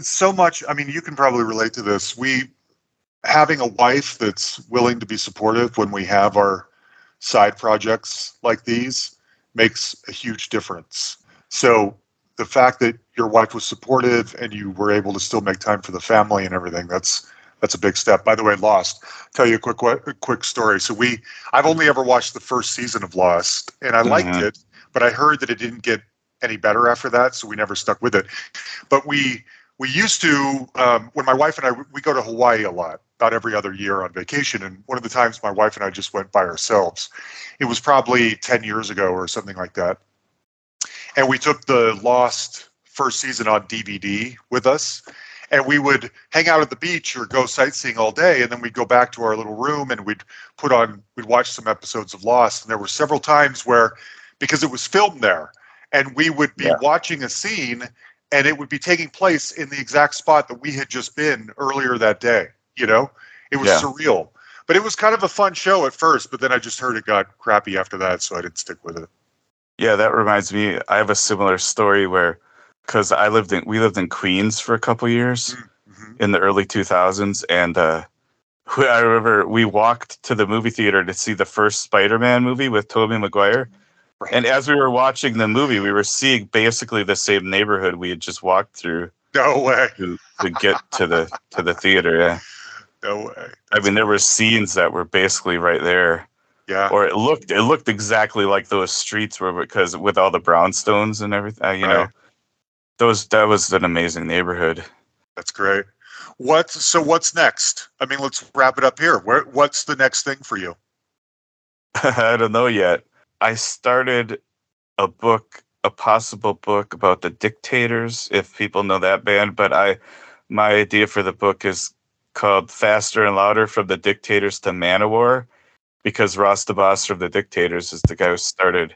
so much. I mean, you can probably relate to this. We having a wife that's willing to be supportive when we have our side projects like these makes a huge difference. So the fact that your wife was supportive and you were able to still make time for the family and everything that's that's a big step. By the way, Lost. Tell you a quick a quick story. So we I've only ever watched the first season of Lost and I liked Mhm. it, but I heard that it didn't get any better after that, so we never stuck with it. But we we used to um, when my wife and I we go to Hawaii a lot, about every other year on vacation. And one of the times my wife and I just went by ourselves, it was probably ten years ago or something like that. And we took the Lost first season on DVD with us. And we would hang out at the beach or go sightseeing all day, and then we'd go back to our little room and we'd put on, we'd watch some episodes of Lost. And there were several times where, because it was filmed there, and we would be Yeah. watching a scene and it would be taking place in the exact spot that we had just been earlier that day. You know, it was Yeah. surreal, but it was kind of a fun show at first. But then I just heard it got crappy after that, so I didn't stick with it. Yeah, that reminds me. I have a similar story where, because I lived in, we lived in Queens for a couple years Mhm. in the early 2000s, and uh, I remember we walked to the movie theater to see the first Spider-Man movie with Tobey Maguire. Right. And as we were watching the movie, we were seeing basically the same neighborhood we had just walked through No way. to, to get to the to the theater. Yeah, No way. I mean there were scenes that were basically right there. Yeah. or it looked it looked exactly like those streets were because with all the brownstones and everything uh, you know Right. those that was an amazing neighborhood That's great. What? So what's next? I mean, let's wrap it up here. Where? What's the next thing for you? i don't know yet i started a book a possible book about the dictators if people know that band but i my idea for the book is called faster and louder from the dictators to manowar because ross the boss from the dictators is the guy who started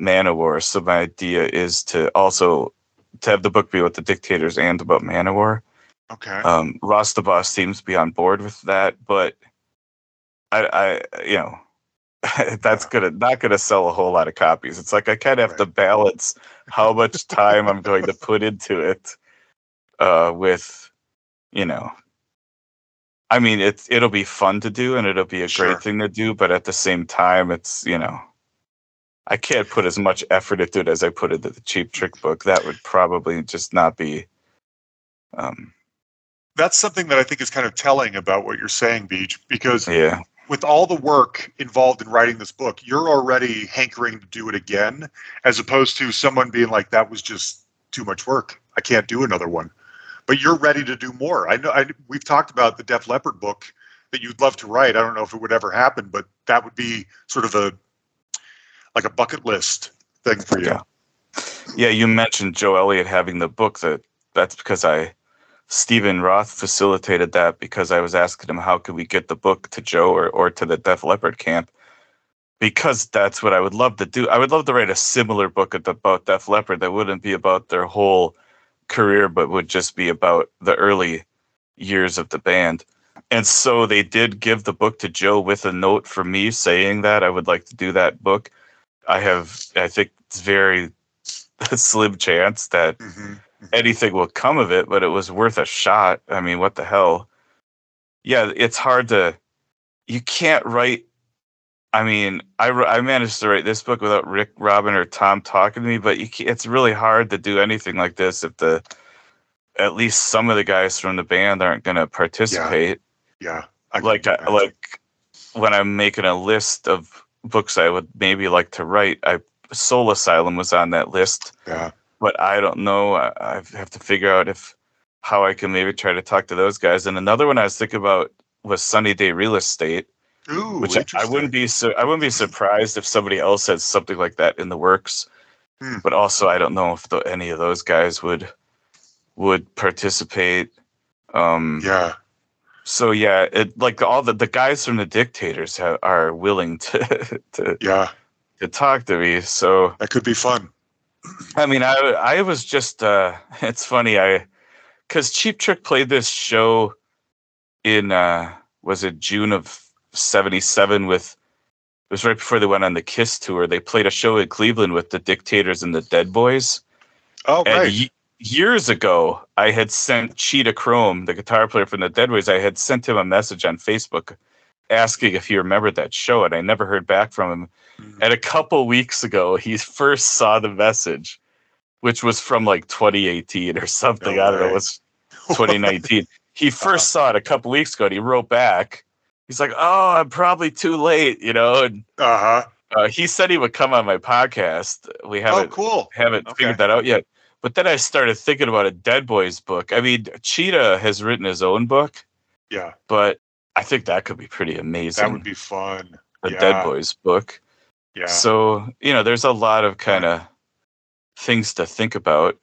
manowar so my idea is to also to have the book be about the dictators and about manowar Okay. um, Ross the boss seems to be on board with that, but I, I you know, that's gonna not gonna sell a whole lot of copies. It's like I kind of have to balance how much time I'm going to put into it, uh, with, you know, I mean, it's it'll be fun to do and it'll be a Sure. great thing to do, but at the same time, it's you know. I can't put as much effort into it as I put into the cheap trick book. That would probably just not be um, That's something that I think is kind of telling about what you're saying, Beach, because yeah. With all the work involved in writing this book, you're already hankering to do it again, as opposed to someone being like, "That was just too much work. I can't do another one." But you're ready to do more. I know. I, we've talked about the Def Leppard book that you'd love to write. I don't know if it would ever happen, but that would be sort of a like a bucket list thing for you. Yeah. Yeah, you mentioned Joe Elliott having the book that that's because I Stephen Roth facilitated that because I was asking him how could we get the book to Joe or, or to the Def Leppard camp. Because that's what I would love to do. I would love to write a similar book about Def Leppard that wouldn't be about their whole career, but would just be about the early, years of the band. And so they did give the book to Joe with a note from me saying that I would like to do that book. I have, I think it's very slim chance that hmm anything will come of it, but it was worth a shot. I mean, what the hell? Yeah, it's hard to, you can't write. I mean, I, I managed to write this book without Rick, Robin, or Tom talking to me, but you can't, it's really hard to do anything like this if the, at least some of the guys from the band aren't going to participate. Yeah. I like, I, like when I'm making a list of books I would maybe like to write, I Soul Asylum was on that list Yeah. But I don't know. I, I have to figure out if how I can maybe try to talk to those guys. And another one I was thinking about was Sunny Day Real Estate, Ooh, which I, I wouldn't be so I wouldn't be surprised if somebody else had something like that in the works. Hmm. But also, I don't know if the, any of those guys would would participate. Um, Yeah. So yeah, it like all the the guys from the Dictators have, are willing to to Yeah. to talk to me. So That could be fun. I mean, I I was just uh it's funny I cuz Cheap Trick played this show in uh was it June of 77 with it was right before they went on the Kiss tour. They played a show in Cleveland with the Dictators and the Dead Boys. Oh, And right. ye- years ago, I had sent Cheetah Chrome, the guitar player from the Dead Boys, I had sent him a message on Facebook asking if he remembered that show, and I never heard back from him. Mhm. And a couple weeks ago, he first saw the message, which was from like 2018 or something. No I don't know. It was 2019. he 1st saw it a couple weeks ago, and he wrote back. He's like, "Oh, I'm probably too late," you know. And Uh huh. uh, he said he would come on my podcast. We Oh, haven't oh, cool. haven't Okay. figured that out yet. But then I started thinking about a Dead Boys book. I mean, Cheetah has written his own book, Yeah. but I think that could be pretty amazing. That would be fun. a yeah. Dead Boys book. Yeah. So, you know, there's a lot of kind of things to think about.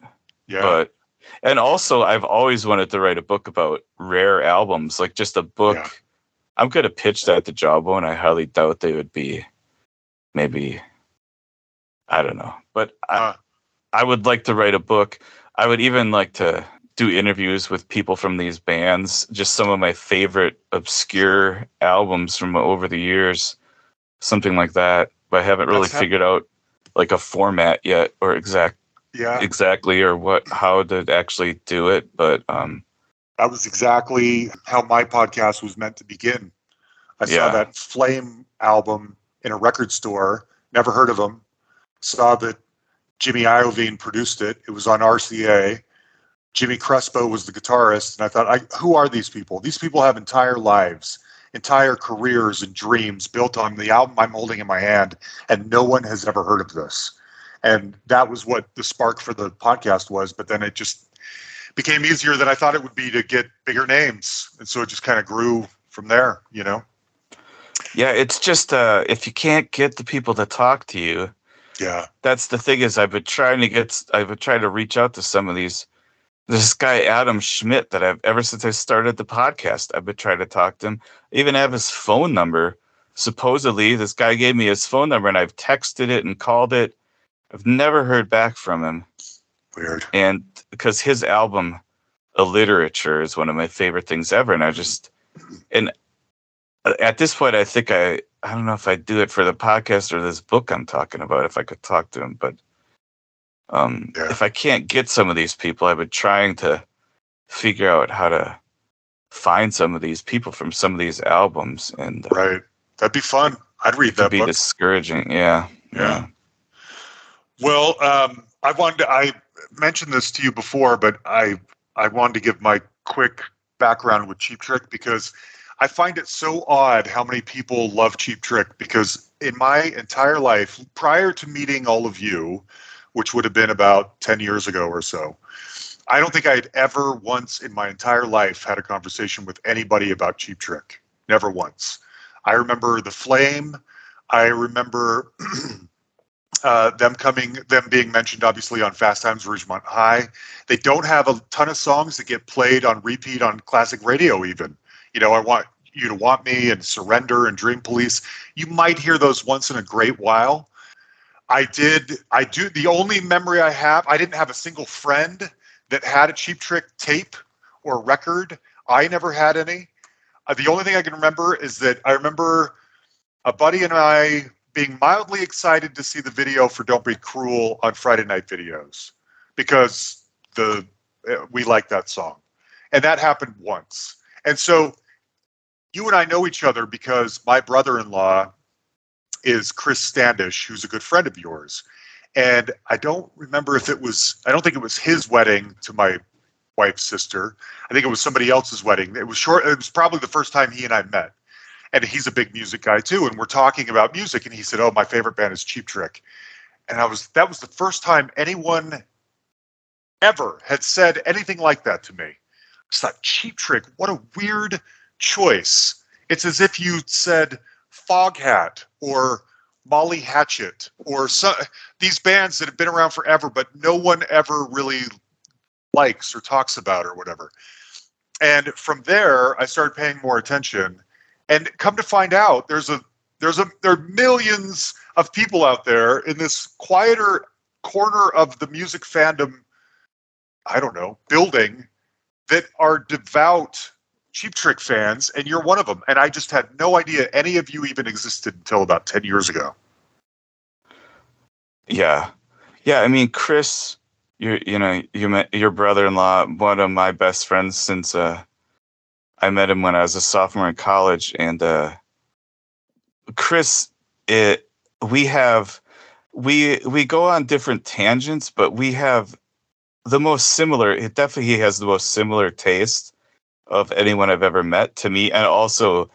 yeah. But, and also, I've always wanted to write a book about rare albums, like just a book. Yeah. I'm to pitch that to Jawbone. I highly doubt they would be maybe, I don't know. But I, Uh, I would like to write a book. I would even like to do interviews with people from these bands, just some of my favorite obscure albums from over the years, something like that. But I haven't really That's figured out like a format yet or exact yeah. exactly or what how to actually do it. But um That was exactly how my podcast was meant to begin. I Yeah. saw that Flame album in a record store, never heard of them. Saw that Jimmy Iovine produced it. It was on RCA. Jimmy Crespo was the guitarist. And I thought, I, who are these people? These people have entire lives, entire careers and dreams built on the album I'm holding in my hand. And no one has ever heard of this. And that was what the spark for the podcast was. But then it just became easier than I thought it would be to get bigger names. And so it just kind of grew from there, you know? yeah, it's just uh if you can't get the people to talk to you, Yeah. that's the thing is I've been trying to get I've been trying to reach out to some of these this guy Adam Schmitt that I've ever since I started the podcast I've been trying to talk to him. I even have his phone number. Supposedly this guy gave me his phone number and I've texted it and called it. I've never heard back from him. Weird. And because his album Illiterature, is one of my favorite things ever and I just and uh, at this point I think I I don't know if I'd do it for the podcast or this book I'm talking about if I could talk to him, but um, Yeah. if I can't get some of these people, I've been trying to figure out how to find some of these people from some of these albums, and uh, Right. That'd be fun. I'd read that be book. discouraging. Yeah, Yeah. Well, um, I wanted to, I mentioned this to you before, but I I wanted to give my quick background with Cheap Trick because I find it so odd how many people love Cheap Trick because in my entire life, prior to meeting all of you, which would have been about 10 years ago or so, I don't think I had ever once in my entire life had a conversation with anybody about Cheap Trick. Never once. I remember The Flame. I remember uh, them coming, them being mentioned obviously on Fast Times Ridgemont High. They don't have a ton of songs that get played on repeat on classic radio, even. You know, I want you to want me and Surrender and Dream Police. You might hear those once in a great while. I did, I do, the only memory I have, I didn't have a single friend that had a Cheap Trick tape or record. I never had any. Uh, the only thing I can remember is that I remember a buddy and I being mildly excited to see the video for "Don't Be Cruel" on Friday Night Videos because the uh, we like that song, and that happened once. And so you and I know each other because my brother-in-law is Chris Standish, who's a good friend of yours. And I don't remember if it was, I don't think it was his wedding to my wife's sister. I think it was somebody else's wedding. It was short, it was probably the first time he and I met. And he's a big music guy too. And we're talking about music. And he said, Oh, my favorite band is Cheap Trick. And I was, that was the first time anyone ever had said anything like that to me. It's like Cheap Trick. What a weird choice. It's as if you said Foghat or Molly Hatchet or some, these bands that have been around forever, but no one ever really likes or talks about or whatever. And from there, I started paying more attention, and come to find out, there's a there's a there are millions of people out there in this quieter corner of the music fandom. I don't know building that are devout Cheap Trick fans, and you're one of them. And I just had no idea any of you even existed until about 10 years ago. Yeah. Yeah. I mean, Chris, you you know, you met your brother in law, one of my best friends since uh, I met him when I was a sophomore in college. And uh, Chris, it, we have, we, we go on different tangents, but we have the most similar, it definitely has the most similar taste of anyone I've ever met to me, and also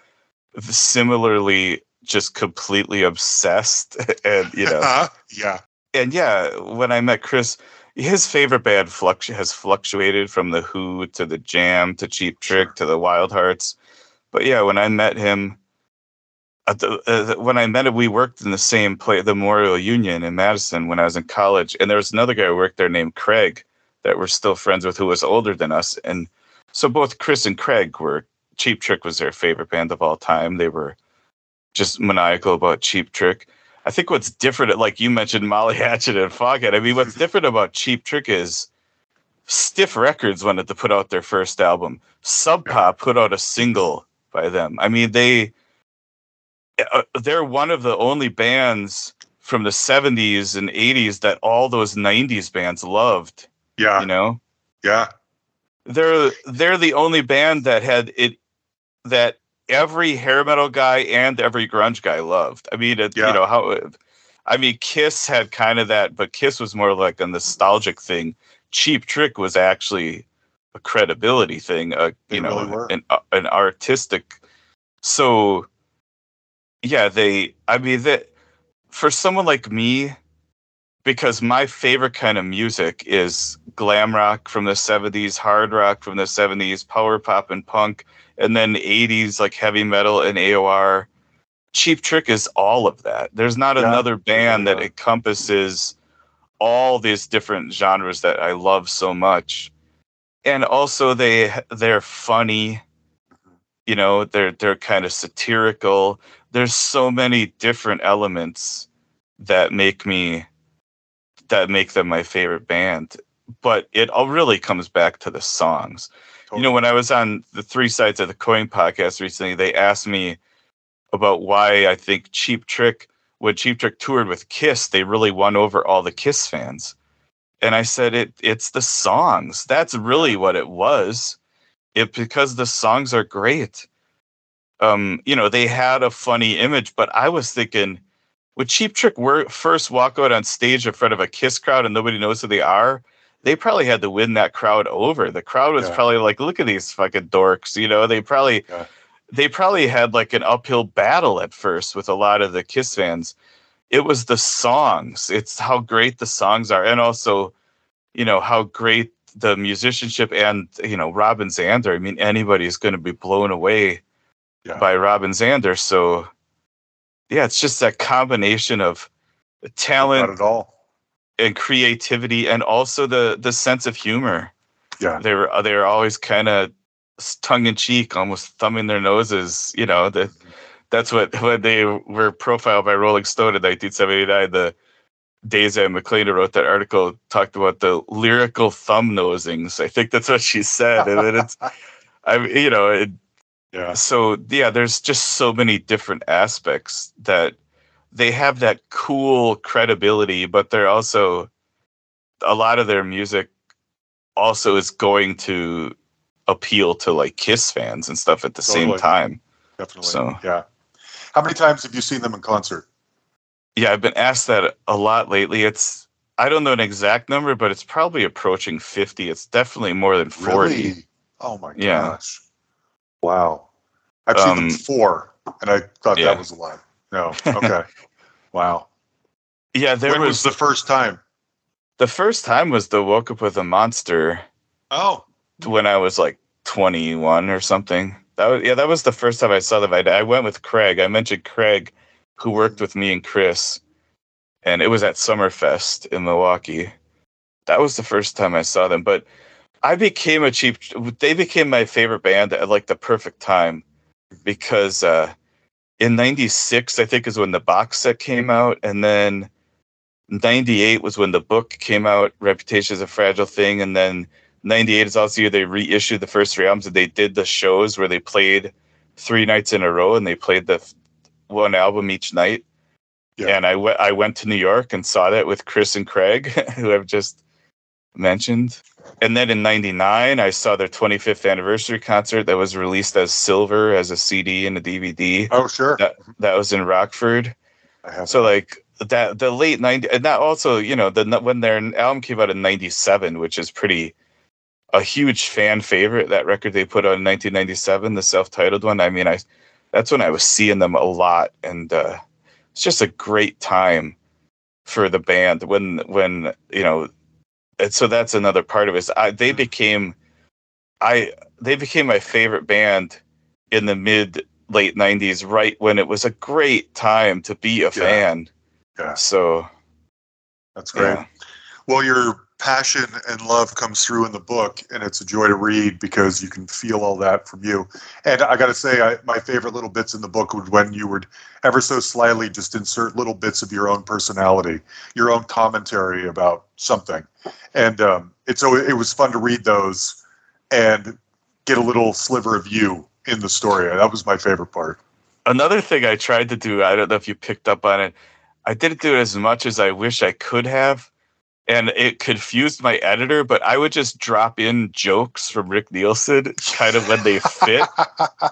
similarly just completely obsessed and you know. Uh, yeah. And yeah when i met chris his favorite band fluctu- has fluctuated from the who to the jam to cheap trick to the wild hearts. But yeah when i met him the, uh, when i met him we worked in the same place the memorial union in madison when i was in college and there was another guy who worked there named craig that we're still friends with who was older than us and so both Chris and Craig were Cheap Trick was their favorite band of all time. They were just maniacal about Cheap Trick. I think what's different, like you mentioned, Molly Hatchet and Foghat. I mean, what's different about Cheap Trick is Stiff Records wanted to put out their first album. Sub Pop put out a single by them. I mean, they uh, they're one of the only bands from the 70s and 80s that all those 90s bands loved. Yeah. You know? Yeah they're they're the only band that had it that every hair metal guy and every grunge guy loved. I mean, it, yeah. you know how. I mean, Kiss had kind of that, but Kiss was more like a nostalgic thing. Cheap Trick was actually a credibility thing, a they you know, really an uh, an artistic. So, yeah, they. I mean, that for someone like me, because my favorite kind of music is glam rock from the 70s, hard rock from the 70s, power pop and punk, and then 80s like heavy metal and AOR. Cheap Trick is all of that. There's not yeah. another band yeah. that encompasses all these different genres that I love so much. And also they they're funny. You know, they're they're kind of satirical. There's so many different elements that make me that make them my favorite band. But it all really comes back to the songs. Totally. You know, when I was on the Three Sides of the Coin podcast recently, they asked me about why I think Cheap Trick, when Cheap Trick toured with Kiss, they really won over all the Kiss fans. And I said it it's the songs. That's really what it was. It because the songs are great. Um, you know, they had a funny image, but I was thinking would Cheap Trick first walk out on stage in front of a Kiss crowd and nobody knows who they are, they probably had to win that crowd over. The crowd was yeah. probably like, "Look at these fucking dorks," you know. They probably, yeah. they probably had like an uphill battle at first with a lot of the Kiss fans. It was the songs. It's how great the songs are, and also, you know, how great the musicianship and you know Robin Zander. I mean, anybody's going to be blown away yeah. by Robin Zander. So yeah, it's just that combination of talent Not at all. And creativity and also the the sense of humor. Yeah. They're they're always kind of tongue in cheek, almost thumbing their noses, you know, that that's what when they were profiled by Rolling Stone in 1979, the Daisy McLean wrote that article talked about the lyrical thumb nosings. I think that's what she said. and then it's I mean, you know, it, Yeah. so yeah, there's just so many different aspects that they have that cool credibility, but they're also a lot of their music also is going to appeal to like Kiss fans and stuff at the same time. Definitely. So- Yeah. How many times have you seen them in concert? Yeah, I've been asked that a lot lately. It's I don't know an exact number, but it's probably approaching 50. It's definitely more than 40. Really? Oh my Yeah. gosh. Wow. I've seen them Um, four, and I thought yeah. that was a lot. No. Okay. wow. Yeah, there when was was the first time? the first time was the woke up with a monster Oh. when I was like 21 or something. That was yeah, that was the first time I saw them. I, I went with Craig. I mentioned Craig, who worked with me and Chris, and it was at Summerfest in Milwaukee. That was the first time I saw them. But I became a cheap. They became my favorite band at like the perfect time because uh, in '96 I think is when the box set came out, and then '98 was when the book came out. Reputation is a fragile thing, and then 98 is also the year they reissued the first three albums and they did the shows where they played three nights in a row and they played the one album each night. Yeah. And I went I went to New York and saw that with Chris and Craig, who I've just mentioned. And then in 99 I saw their 25th anniversary concert that was released as silver as a CD and a DVD. Oh, sure. That that was in Rockford. So like that the late 90s and that also, you know, the when their album came out in 97, which is pretty a huge fan favorite, that record they put out in 1997, the self-titled one. I mean, I that's when I was seeing them a lot and uh it's just a great time for the band when when, you know, and so that's another part of it. I, they mm-hmm. became I they became my favorite band in the mid late 90s right when it was a great time to be a fan Yeah. so That's great. yeah Well, your passion and love comes through in the book, and it's a joy to read because you can feel all that from you. And I got to say, I, my favorite little bits in the book would when you would ever so slyly just insert little bits of your own personality, your own commentary about something, and um, it's so it was fun to read those and get a little sliver of you in the story. That was my favorite part. another thing i tried to do i don't know if you picked up on it i didn't do it as much as i wish i could have and it confused my editor but i would just drop in jokes from rick nielsen kind of when they fit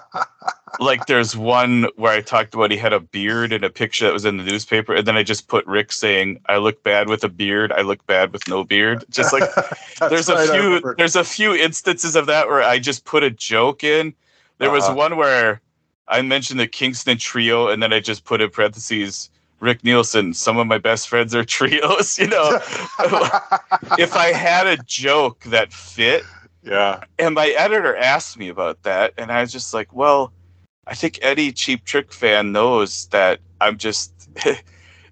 like there's one where i talked about he had a beard in a picture that was in the newspaper and then i just put rick saying i look bad with a beard i look bad with no beard just like there's right, a few there's a few instances of that where I just put a joke in. There was Uh-huh. one where I mentioned the Kingston trio and then I just put in parentheses Rick Nielsen, some of my best friends are trios, you know. if I had a joke that fit yeah, and my editor asked me about that and I was just like, well, I think any cheap trick fan knows that I'm just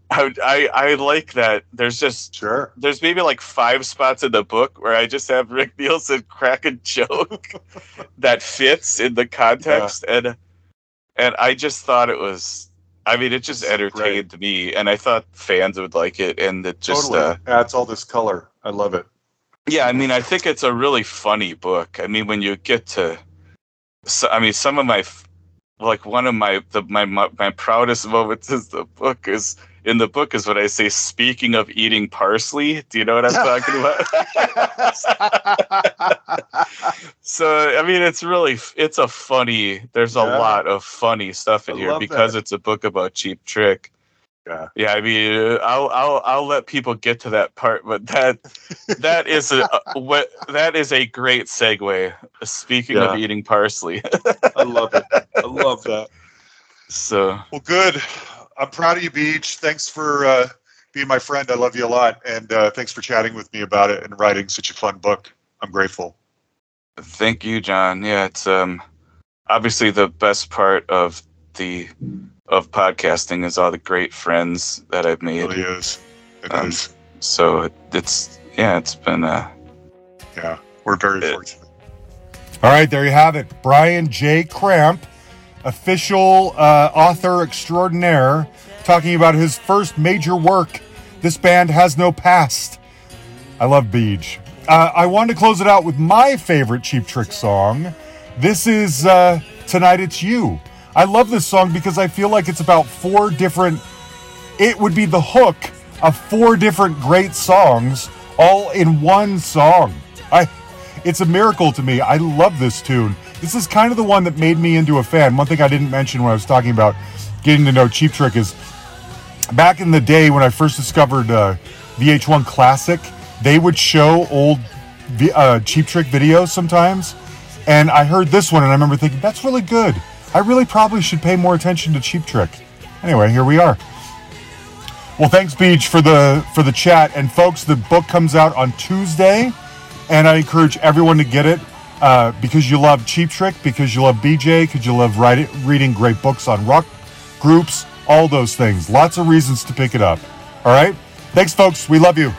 I, I I like that there's just sure. there's maybe like five spots in the book where I just have Rick Nielsen crack a joke that fits in the context, and and I just thought it was. I mean, it just entertained me, and I thought fans would like it, and it just. totally Uh, adds all this color. I love it. yeah, I mean, I think it's a really funny book. I mean, when you get to, so, I mean, some of my, like one of my the my my, my proudest moments is the book is in the book is when I say, speaking of eating parsley. Do you know what I'm talking about? so I mean, it's really it's a funny. There's a Yeah. lot of funny stuff in I here because that. it's a book about cheap trick. Yeah. Yeah, I mean, I'll I'll I'll let people get to that part, but that that is a a- what that is a great segue. Speaking Yeah. of eating parsley, I love it. I love that. so Well, good. I'm proud of you, Beach. Thanks for uh, being my friend. I love you a lot, and uh, thanks for chatting with me about it and writing such a fun book. I'm grateful. thank you, John. Yeah, it's um obviously the best part of the of podcasting is all the great friends that I've It made. really is. It Um, is. So it, it's yeah, it's been uh Yeah, we're very it- fortunate. All right, there you have it. Brian J. Kramp, official uh, author extraordinaire, talking about his first major work. This band has no past. I love Beach. Uh, I wanted to close it out with my favorite Cheap Trick song, This is uh, Tonight It's You. I love this song because I feel like it's about four different, it would be the hook of four different great songs all in one song. I, it's a miracle to me. I love this tune. This is kind of the one that made me into a fan. One thing I didn't mention when I was talking about getting to know Cheap Trick is back in the day when I first discovered uh, VH1 Classic, they would show old uh, Cheap Trick videos sometimes. And I heard this one and I remember thinking, that's really good. I really probably should pay more attention to Cheap Trick. Anyway, here we are. Well, thanks, Beach, for the for the chat. And folks, the book comes out on Tuesday, and I encourage everyone to get it uh, because you love Cheap Trick, because you love BJ, because you love writing, reading great books on rock groups, all those things. Lots of reasons to pick it up. All right. Thanks, folks. We love you.